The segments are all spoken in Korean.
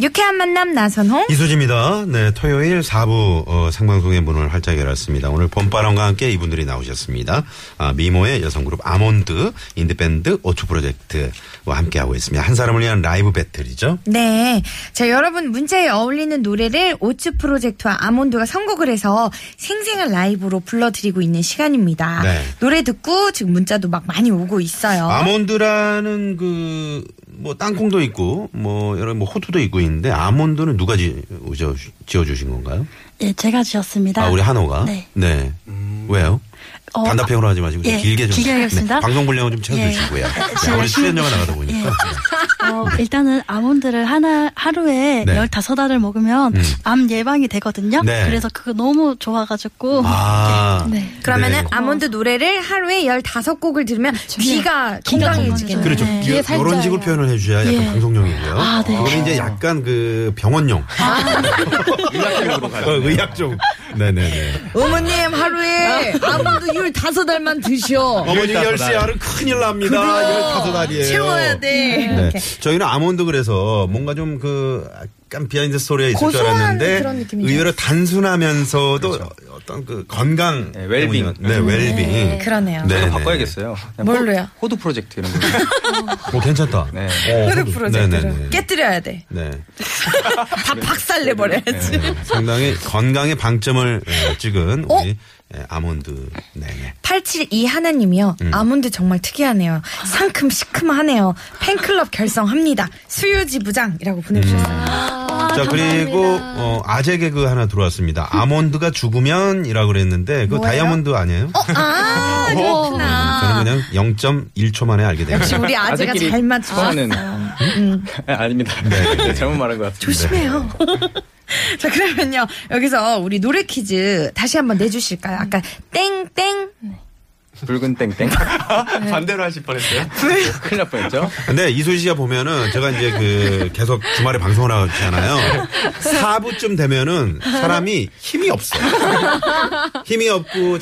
유쾌한 만남 나선홍. 이수지입니다. 네, 토요일 4부 어, 생방송의 문을 활짝 열었습니다. 오늘 봄바람과 함께 이분들이 나오셨습니다. 아, 미모의 여성그룹 아몬드, 인디밴드 오추 프로젝트와 함께하고 있습니다. 한 사람을 위한 라이브 배틀이죠. 네. 자, 여러분 문제에 어울리는 노래를 오추 프로젝트와 아몬드가 선곡을 해서 생생한 라이브로 불러드리고 있는 시간입니다. 네. 노래 듣고 지금 문자도 막 많이 오고 있어요. 아몬드라는 그, 뭐, 땅콩도 있고, 뭐, 여러, 뭐, 호두도 있고 있는데, 아몬드는 누가 지, 저, 지어 주신 건가요? 예, 제가 지었습니다. 아, 우리 한호가? 네. 왜요? 어, 단답형으로 하지 마시고 좀 예, 길게 좀. 길게 하겠습니다. 방송 분량을 좀 채워주시고요. 예. 네, 제가 우리 심- 출연료가 나가다 보니까. 어, 일단은 아몬드를 하나 하루에 네. 15알을 먹으면 음. 암 예방이 되거든요. 네. 그래서 그거 너무 좋아가지고 아. 네. 그러면은 네. 아몬드 노래를 하루에 15곡을 들으면 귀가 귀가 건강해지겠네요. 그렇죠. 네. 이- 이런 식으로 표현을 해주셔야 약간 예. 방송용이고요. 아, 네. 이거는 이제 약간 그 병원용. 의학적으로 가 의학적. 네네네. 어머님 하루에 아몬드 15알만 드셔. 어머니 10시 알은 큰일 납니다. 15알이에요. 채워야 돼. 네. 저희는 아몬드 그래서 뭔가 좀 그 약간 비하인드 스토리가 있을 줄 알았는데. 의외로 단순하면서도 어떤 그 건강 네, 웰빙. 네, 웰빙. 그러네요. 네, 저도 네. 바꿔야겠어요. 그냥 뭘로요? 호- 호두 프로젝트 이런 거. 오, 괜찮다. 네. 어, 흐르 호두. 프로젝트를 네네네. 깨뜨려야 돼. 네. 다 박살 내버려야지. 상당히 건강에 방점을 예, 찍은 어? 우리 예, 아몬드. 네네. 872 하나님이요. 음. 아몬드 정말 특이하네요. 상큼 시큼하네요. 팬클럽 결성합니다. 수유지 부장이라고 보내주셨어요. 자 그리고 어, 아재 개그 하나 들어왔습니다. 아몬드가 죽으면이라고 그랬는데 그 뭐예요? 다이아몬드 아니에요? 아, 저는 그렇구나. 그냥 0.1초 만에 알게 역시 됩니다. 우리 아재가 아재끼리 잘 맞추셨어요. 통하는. 아닙니다. 네, 잘못 말한 것 같습니다. 조심해요. 자, 그러면요. 여기서 우리 노래 퀴즈 다시 한번 내주실까요? 아까 땡땡. 붉은 땡땡. 반대로 하실 뻔했어요. 큰일 날 뻔했죠. 근데 이소희 씨가 보면은 제가 이제 그 계속 주말에 방송을 하잖아요. 4부쯤 되면은 사람이 힘이 없어. 힘이 없고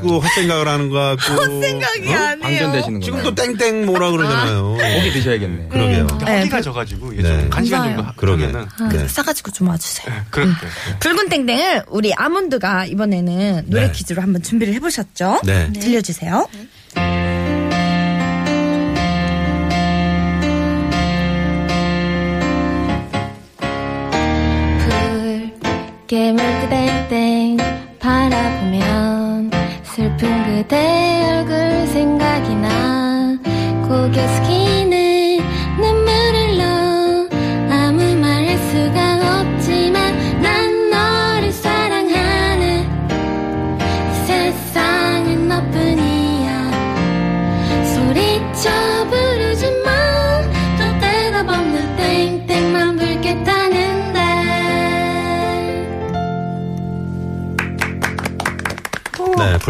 자꾸 헛생각을 하는 것 같고. 헛생각이 아니에요. 방전되시는 지금 거예요. 또 땡땡 뭐라 그러잖아요. 고기 드셔야겠네. 그러게요. 네, 허기가 져가지고 이게 네. 좀 간시간 정도 맞아요. 그러게. 하면은 네. 싸가지고 좀 와주세요. 그렇게 붉은 땡땡을 우리 아몬드가 이번에는 노래 네. 퀴즈로 한번 준비를 해보셨죠? 네. 들려주세요. 붉게 물고 땡땡 바라보면 슬픈 그대 얼굴 생각이 나. 고개 숙이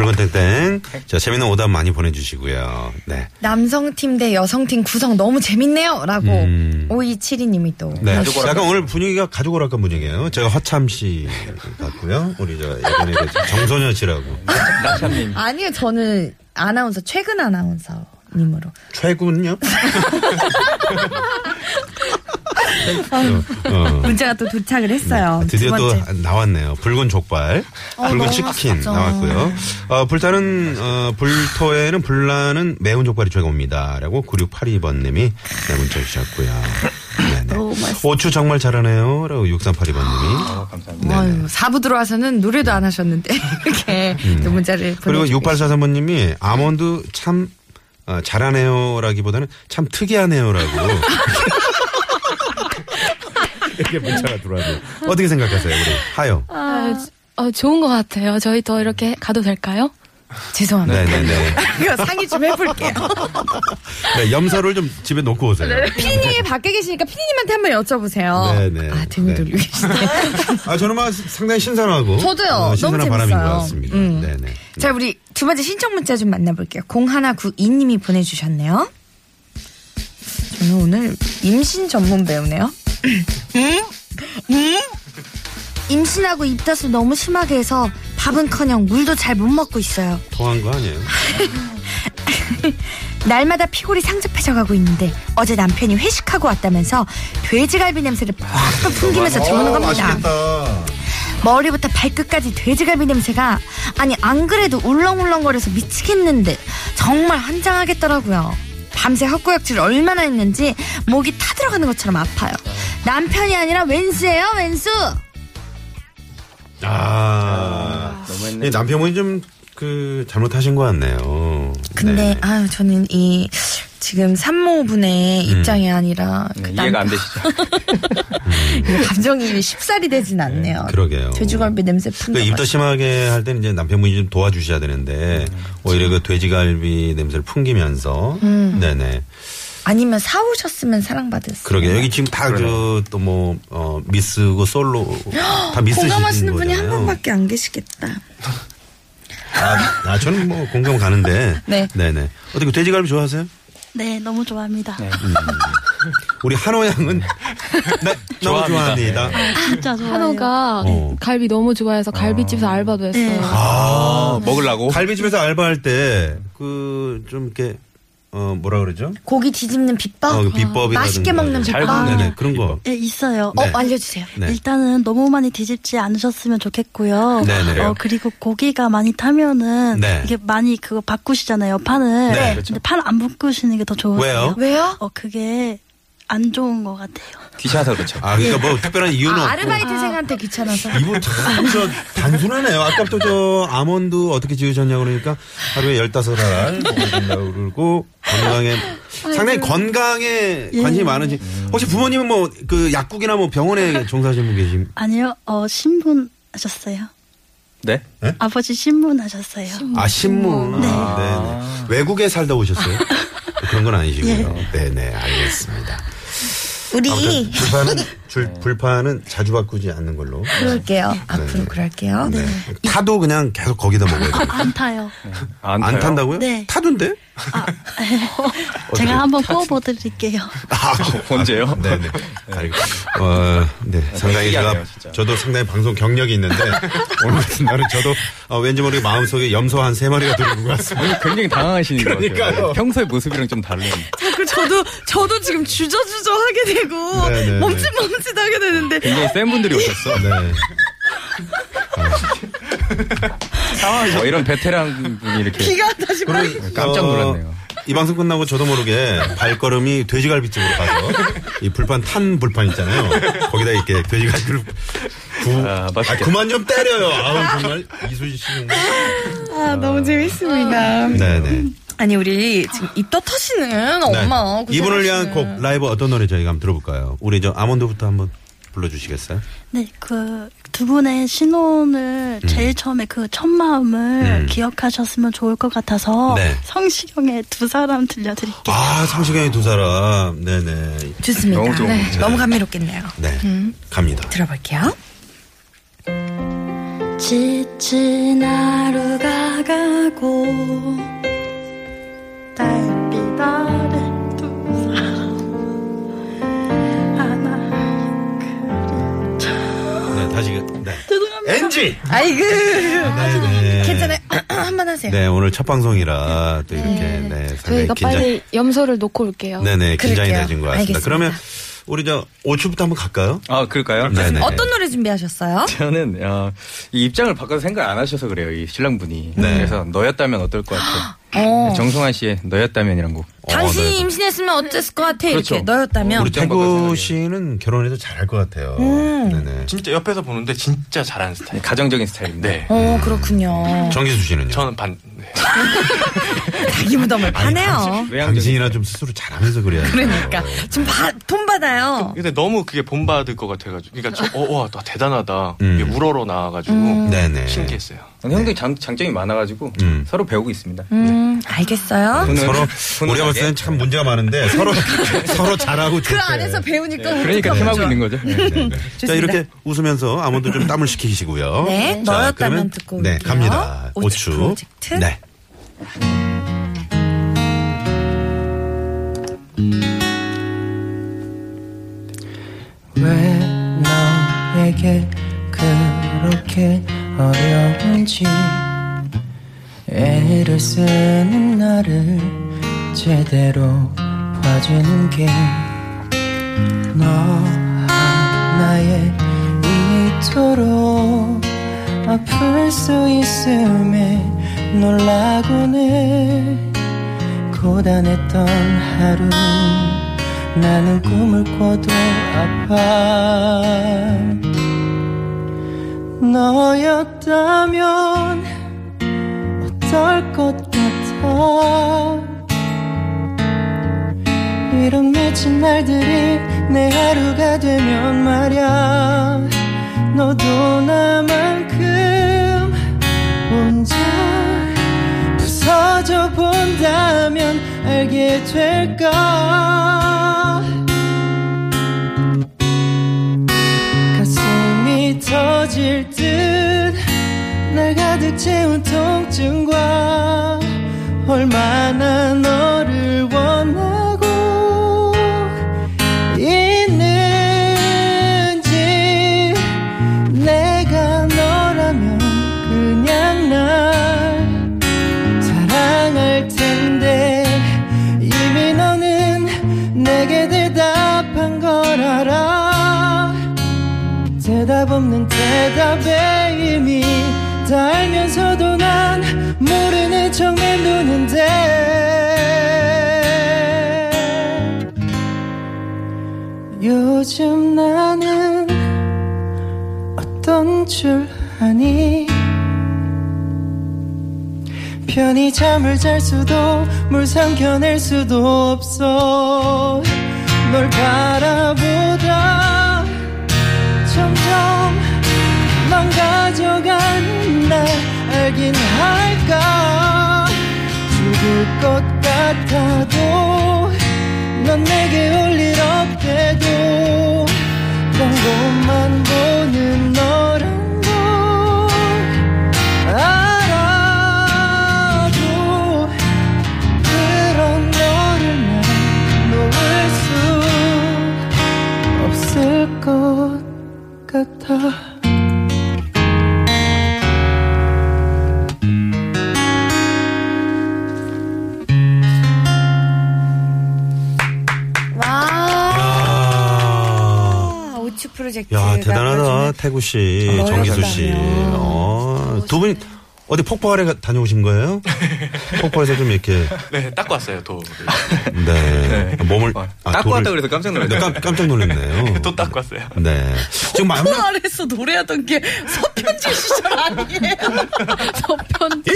붉은 땡땡. 자, 재밌는 오답 많이 보내주시고요. 네. 남성팀 대 여성팀 구성 너무 재밌네요. 라고 음. 5272님이 또. 네. 해주셨어요. 약간 오늘 분위기가 가족 오락관 분위기예요. 제가 허참 씨 같고요. 우리 저 예전에 그 정소년 씨라고. 나참님. 아니요, 저는 아나운서, 최근 아나운서님으로. 최군요? 어. 문자가 또 도착을 했어요. 드디어 두 또. 나왔네요. 붉은 족발, 붉은 너무 치킨. 나왔고요. 어, 불타는 어, 불토에는 불나는 매운 족발이 최고입니다라고 9682번님이 네, 문자 주셨고요. 네네. 오추 정말 잘하네요. 라고 6382번님이. 어, 감사합니다. 아유, 4부 들어와서는 노래도 안 하셨는데, 이렇게 또 문자를 음. 그리고 보내주고 6843번님이 아몬드 참 어, 잘하네요라기보다는 참 특이하네요라고. 이렇게 문자가 들어와요. 어떻게 생각하세요, 우리 하영? 아, 어, 좋은 것 같아요. 저희 더 이렇게 가도 될까요? 죄송합니다. 네네네. 이거 상의 좀 해볼게요. 네, 염소를 좀 집에 놓고 오세요. 피디님이 밖에 계시니까 피디님한테 한번 여쭤보세요. 네네. 아, 등을 네. 돌리고 계시네요. 아, 저는 막 상당히 신선하고. 저도요. 어, 신선한 너무 바람인 재밌어요. 것 같습니다. 음. 네네. 자, 우리 두 번째 신청 문자 좀 만나볼게요. 0192님이 보내주셨네요. 저는 오늘 임신 전문 배우네요. 음? 음? 임신하고 입덧을 너무 심하게 해서 밥은커녕 물도 잘 못 먹고 있어요. 통한 거 아니에요? 날마다 피골이 상접해져 가고 있는데 어제 남편이 회식하고 왔다면서 돼지갈비 냄새를 팍팍 풍기면서 들어오는 겁니다. 맛있겠다. 머리부터 발끝까지 돼지갈비 냄새가 아니 안 그래도 울렁울렁거려서 미치겠는데 정말 환장하겠더라고요. 밤새 헛구역질을 얼마나 했는지 목이 타들어가는 것처럼 아파요. 남편이 아니라 웬수예요 웬수. 아. 너무했네. 이 남편분이 좀 그 잘못하신 것 같네요. 근데 네. 아유 저는 이 지금 산모분의 입장이 아니라 그 네, 남- 이해가 안 되시죠? 이 감정이 쉽사리 되진 않네요. 그러게요. 돼지갈비 냄새 그 풍겨. 입덧 심하게 할 때는 이제 남편분이 좀 도와주셔야 되는데 오히려 그 돼지갈비 냄새를 풍기면서 네네 아니면 사오셨으면 사랑받았어요. 그러게 여기 지금 다 그 또 뭐 어, 미스고 솔로 다 미스시는 공감하시는 분이 한. 분밖에 안 계시겠다. 아, 아, 저는 뭐 공감 가는데 네. 네네 어떻게 돼지갈비 좋아하세요? 네, 너무 좋아합니다. 네. 우리 한호 양은 네, 너무 좋아합니다. 좋아합니다. 진짜 좋아해요. 한호가 어. 갈비 너무 좋아해서 갈비집에서 알바도 했어요. 네. 아, 먹으려고? 갈비집에서 알바할 때 그 좀 이렇게 어 뭐라 그러죠? 고기 뒤집는 비법? 어, 그 비법이라든가 맛있게 먹는 잘 비법? 네네 그런 거. 네, 있어요. 어, 네. 알려주세요. 네. 일단은 너무 많이 뒤집지 않으셨으면 좋겠고요. 네네. 어, 그리고 고기가 많이 타면은 네. 이게 많이 그거 바꾸시잖아요, 판을. 네. 근데 판 안 바꾸시는 게 더 좋으세요. 왜요? 왜요? 어, 그게 안 좋은 것 같아요. 귀찮아서 그렇죠. 아 그러니까 뭐 특별한 이유는 아, 없고. 아르바이트생한테 귀찮아서. 이분 참 저 단순하네요. 아까부터 저 아몬드 어떻게 지으셨냐고 그러니까 하루에 15알 먹어야 된다고 그러고 건강에 상당히 건강에 관심이 많은지 혹시 부모님은 뭐 그 약국이나 뭐 병원에 종사하시는 분 계신 아니요, 어, 신분 하셨어요. 네? 아버지 신분 하셨어요. 아 신문 네. 네네. 외국에 살다 오셨어요? 그런 건 아니시고요. 네네 알겠습니다. 우리 불판은 줄, 불판은 자주 바꾸지 않는 걸로. 그럴게요. 앞으로 네. 그럴게요. 네. 타도 그냥 계속 거기다 먹어야 돼요. 안 타요. 안, 안 타요? 탄다고요? 네. 타던데? 제가 한번 구워보드릴게요. 아, 언제요? 네 네. 알고. 어, 네. 상당히 제가. 저도 상당히 방송 경력이 있는데, 오늘 같은 날은 저도, 어, 왠지 모르게 마음속에 염소 한 세 마리가 들어온 것 같습니다. 오늘 굉장히 당황하시는 것 그러니까요. 같아요. 평소의 모습이랑 좀 다른. 자꾸 저도, 저도 지금 주저주저 하게 되고, 네네네. 멈칫 하게 되는데, 굉장히 센 분들이 오셨어. 네. 어, 이런 베테랑 분이 이렇게 기가 다시 막. 깜짝 놀랐네요. 이 방송 끝나고 저도 모르게 발걸음이 돼지갈비 쪽으로 가서 이 불판 탄 불판 있잖아요. 거기다 이렇게 돼지갈비를 구, 아, 아. 그만 좀 때려요. 아우 정말 이수지 씨 정말. 아, 너무 재밌습니다. 네네. 아니, 우리 지금 입덧 터시는 엄마. 네. 이분을 위한. 곡 라이브 어떤 노래 저희가 한번 들어볼까요? 우리 저 아몬드부터 한번 불러주시겠어요? 네, 그 두 분의 신혼을 제일 처음에 그 첫 마음을 음. 기억하셨으면 좋을 것 같아서 네. 성시경의 두 사람 들려드릴게요. 아 성시경의 두 사람. 네네. 좋습니다. 너무 네. 너무 감미롭겠네요. 네. 갑니다. 들어볼게요. 지친 하루가 가고 달빛 아래 두 사람 하나 그림 네, 다시. 네. 죄송합니다. NG! 아이고. 네네. 괜찮아요. 한 번 하세요. 네, 오늘 첫 방송이라 또 이렇게, 네, 상당히 저희가 긴장. 빨리 염소를 놓고 올게요. 네네, 긴장이 그럴게요. 되신 것 같습니다. 알겠습니다. 그러면 우리 저 5초부터 한번 갈까요? 아, 그럴까요? 네네. 어떤 노래 준비하셨어요? 저는 어, 이 입장을 바꿔서 생각 안 하셔서 그래요 이 신랑분이 네. 그래서 너였다면 어떨 것 같아 어. 정승환 씨의 너였다면이란 곡 당신이 네. 임신했으면 어땠을 것 같아 그렇죠. 이렇게 너였다면 우리 태구. 씨는 결혼해도 잘할 것 같아요. 음. 네네. 진짜 옆에서 보는데 진짜 잘하는 스타일. 가정적인 스타일인데. 네. 어 그렇군요 정기수 씨는요? 저는 반. 네. 자기 무덤을 파네요 당신이나 좀 스스로 잘하면서 그래야 돼요. 그러니까 지금 바- 돈 받아요 근데 너무 그게 본 받을 것 같아가지고. 그러니까 저, 어, 와, 나 대단하다. 음. 이게 우러러 나와가지고. 네네. 신기했어요. 형들이 장, 장점이 많아가지고 음. 서로 배우고 있습니다. 음 알겠어요 저는 서로 훈훈하게. 우리가 봤을 때는 참 문제가 많은데 서로 서로 잘하고 좋대. 그 안에서 배우니까 그러니까 팀하고 있는 거죠. 네. 네네. 자 이렇게 웃으면서 아몬드 좀 땀을 식히시고요. 네, 자, 너였다면 그러면 듣고 네 올게요. 갑니다. 오츠 오추. 프로젝트. 네. 왜 너에게 그렇게 어려운지 애를 쓰는 나를 제대로 봐주는 게 너 하나에 이토록 아플 수 있음에 놀라곤 해 고단했던 하루 나는 꿈을 꿔도 아파 너였다면 어떨 것 같아? 이런 미친 날들이 내 하루가 되면 말야 너도 나만큼 혼자 부서져 본다면 알게 될까 터질 듯 날 가득 채운 통증과 얼마나 너 다 알면서도 난 모르는 척 맴도는데. 요즘 나는 어떤 줄 아니? 편히 잠을 잘 수도 물 삼켜낼 수도 없어. 널 바라보다 망가져가는 날 알긴 할까? 죽을 것 같아도 넌 내게 올 일 없대도 본 것만 보 태구 씨, 어, 정기수 씨. 어렵다며. 어, 두분 어디 가- 다녀오신 거예요? 폭포에서 좀 이렇게 네, 닦고 왔어요, 도. 네, 몸을 아, 닦고 왔다 그래서 깜짝 네, 놀랐어요. 깜, 깜짝 놀랐네요. 또 닦고 왔어요. 네. 지금 마- 그 아래서 노래하던 게 서편지 시절 아니에요 서편지.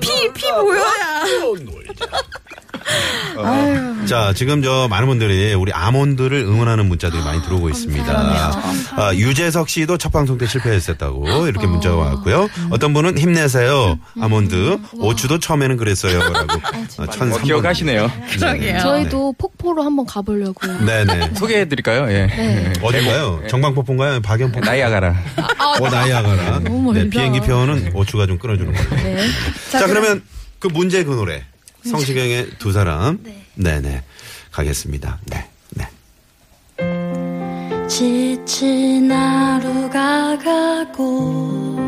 피, 피 뭐야 자, 지금 저 많은 분들이 우리 아몬드를 응원하는 문자들이 많이 들어오고 있습니다. 아, 유재석 씨도 첫 방송 때 실패했었다고 이렇게 문자가 왔고요. 어떤 분은 힘내세요. 아몬드. 오추도 처음에는 그랬어요. 라고. 아, 어, 1003번. 기억하시네요. 그러게요 저희도 폭포로 한번 가보려고요. 네네. 소개해드릴까요? 예. 네. 어딘가요? 정방폭포인가요? 박연폭포? 나이아가라. 어, 나이아가라. 너무 네. 비행기 표는 오추가 좀 끊어주는 걸로. 네. 자, 그러면 그 문제 그 노래. 성시경의 두 사람. 네. 네 가겠습니다. 네. 네. 지친 하루가 가고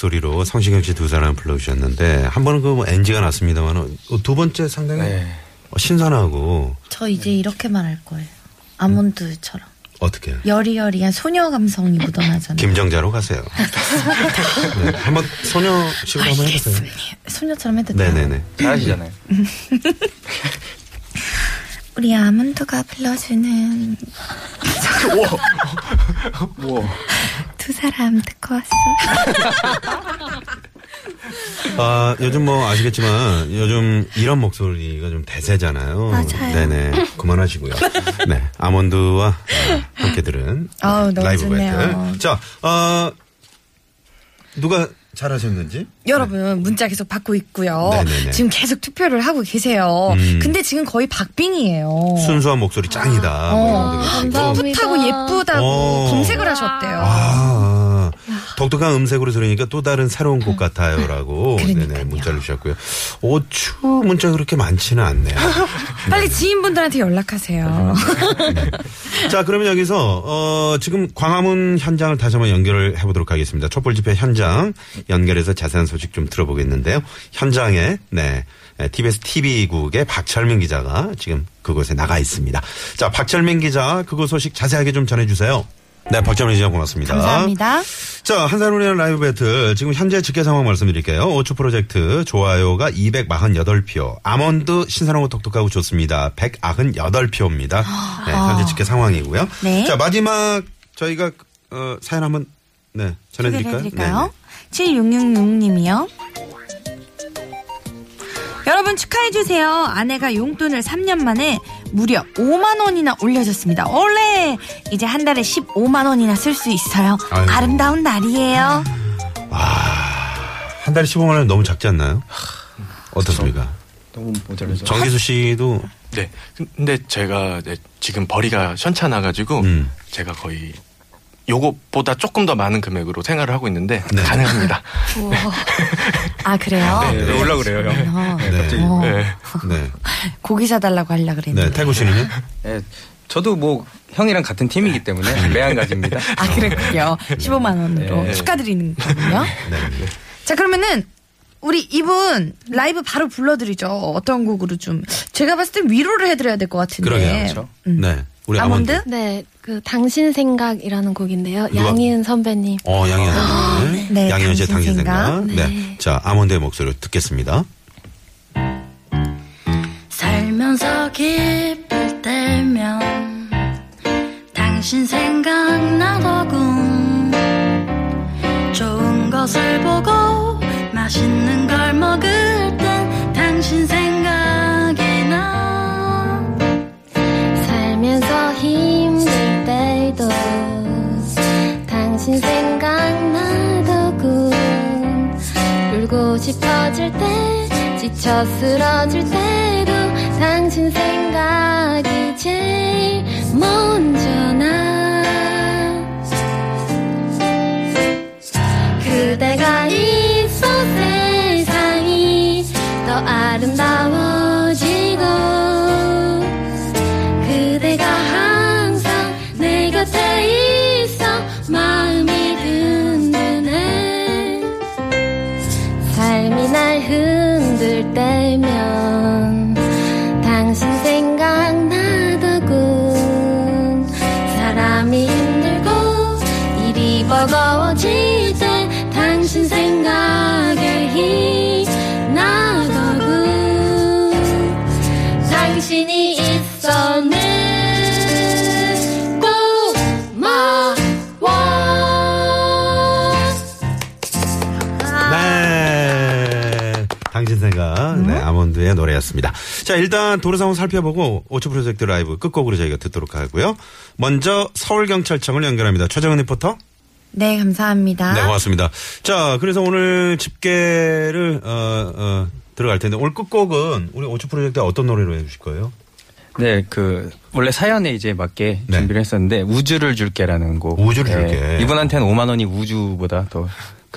목소리로 성시경 씨 두 사람 불러주셨는데 한 번은 그뭐 NG가 났습니다만 두 번째 상당히 네. 어, 신선하고 저 이제 이렇게 말할 거예요. 아몬드처럼. 어떻게 여리여리한 소녀 감성이 묻어나잖아요. 김정자로 가세요. 네, 한번 소녀 식으로 한번 해보세요. 소녀처럼 해도 돼요? 네네네. 잘하시잖아요. 우리 아몬드가 불러주는 뭐두 사람 듣고 왔어. 아, 요즘 뭐 아시겠지만 요즘 이런 목소리가 좀 대세잖아요. 맞아요. 네네. 그만하시고요. 네. 아몬드와 아, 함께 들은 너무 라이브 좋네요. 배틀. 자, 어, 누가 잘하셨는지? 여러분 문자 계속 받고 있고요. 네네네. 지금 계속 투표를 하고 계세요. 음. 근데 지금 거의 박빙이에요. 순수한 목소리 짱이다. 뭐 이런 분들 계시고. 감사합니다. 풋하고 예쁘다고 어. 검색을 하셨대요. 아, 독특한 음색으로 들으니까 또 다른 새로운 곡 같아요라고 네네 그러니까요. 문자를 주셨고요. 오추 문자 그렇게 많지는 않네요. 빨리 지인분들한테 연락하세요. 자, 그러면 여기서 어 지금 광화문 현장을 다시 한번 연결을 해보도록 하겠습니다. 촛불 집회 현장 연결해서 자세한 소식 좀 들어보겠는데요. 현장에 네 TBS TV국의 박철민 기자가 지금 그곳에 나가 있습니다. 자, 박철민 기자 그곳 소식 자세하게 좀 전해주세요. 네, 박철민 기자 고맙습니다. 감사합니다. 자, 한산훈의 라이브 배틀. 지금 현재 집계 상황 말씀드릴게요. 오추 프로젝트 좋아요가 248표. 아몬드 신선하고 독특하고 좋습니다. 198표입니다. 네, 현재 집계 상황이고요. 네. 자, 마지막 저희가 어, 사연 한번 네, 전해드릴까요? 소개해드릴까요? 7666님이요. 여러분 축하해주세요. 아내가 용돈을 3년 만에 무려 5만 원이나 올려줬습니다. 올레! 이제 한 달에 15만 원이나 쓸 수 있어요. 아유. 아름다운 날이에요. 한 달에 15만 원 너무 작지 않나요? 어떻습니까? 너무 모자라죠. 정기수 씨도 네. 근데 제가 네, 지금 벌이가 현찮아가지고 음. 제가 거의 요것보다 조금 더 많은 금액으로 생활을 하고 있는데 네. 가능합니다. 아, 그래요? 네, 왜 올라 그래요, 형? 어, 네. 어, 네. 네. 고기 사달라고 하려 네, 그랬는데. 태구 씨는요? 네, 저도 뭐 형이랑 같은 팀이기 때문에 매한가지입니다. 아, 그랬군요. 15만 원으로 네. 축하드리는 거군요. 네. 자, 그러면은 우리 이분 라이브 바로 불러드리죠. 어떤 곡으로 좀 제가 봤을 땐 위로를 해드려야 될 것 같은데. 그러게요. 그렇죠. 음. 네. 우리 아몬드? 아몬드. 네, 그 당신 생각이라는 곡인데요. 누가? 양희은 선배님. 어, 양희은 선생님. 네, 양희은 씨의 당신 생각. 생각. 네. 자, 아몬드의 목소리로 듣겠습니다. 살면서 기쁠 때면 당신 생각나더군 좋은 것을 보고 맛있는 걸 싶어질 때 지쳐 쓰러질 때도 당신 생각이 제일 먼저 나 네, 아몬드의 노래였습니다. 자, 일단 도로 상황 살펴보고 오추 프로젝트 라이브 끝곡으로 저희가 듣도록 하고요. 먼저 서울경찰청을 연결합니다. 최정은 리포터. 네, 감사합니다. 네, 고맙습니다. 자, 그래서 오늘 집계를, 어, 어, 들어갈 텐데, 오늘 끝곡은 우리 오추 프로젝트 어떤 노래로 해주실 거예요? 네, 그 원래 사연에 이제 맞게 네. 준비를 했었는데 우주를 줄게라는 곡. 우주를 네, 줄게. 이분한테는 5만 원이 우주보다 더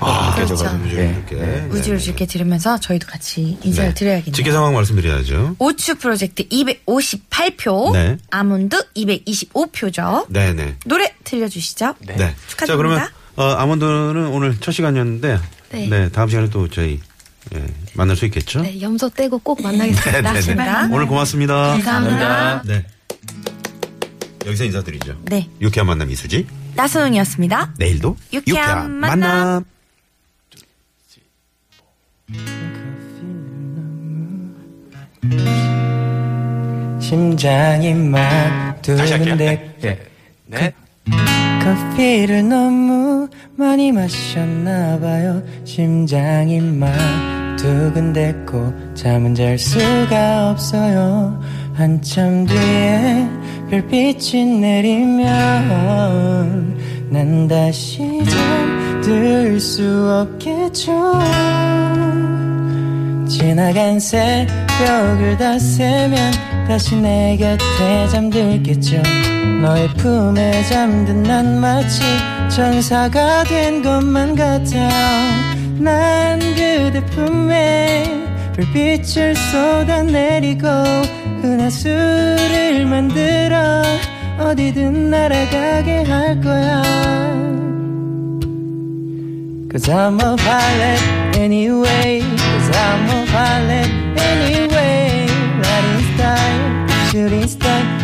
아. 그렇죠. 네. 이렇게. 네. 우주를 줄게 들으면서 저희도 같이 인사를 드려야겠네요. 집계 상황 말씀드려야죠. 오추 프로젝트 258표, 네. 아몬드 225표죠. 네네. 노래 들려주시죠. 네. 축하드립니다. 자, 그러면, 어, 아몬드는 오늘 첫 시간이었는데, 네. 네. 다음 시간에 또 저희, 예, 만날 수 있겠죠? 네, 염소 떼고 꼭 만나겠습니다. 네, 네, 네. 오늘 고맙습니다. 감사합니다. 네. 여기서 인사드리죠. 네. 유쾌한 만남 이수지. 나선홍이었습니다. 내일도 유쾌한 만남. 심장이 막. 두근데 네. 네. 커피를 너무 많이 마셨나 봐요 심장이 막 두근댔고 잠은 잘 수가 없어요 한참 뒤에 별빛이 내리면 난 다시 잠 들 수 없겠죠. 지나간 새벽을 다 세면 다시 내 곁에 잠들겠죠. 너의 품에 잠든 난 마치 천사가 된 것만 같아요 난 그대 품에 불빛을 쏟아내리고 은하수를 만들어 어디든 날아가게 할 거야 Cause I'm a pilot anyway. Cause I'm a pilot anyway. Riding style, shooting style.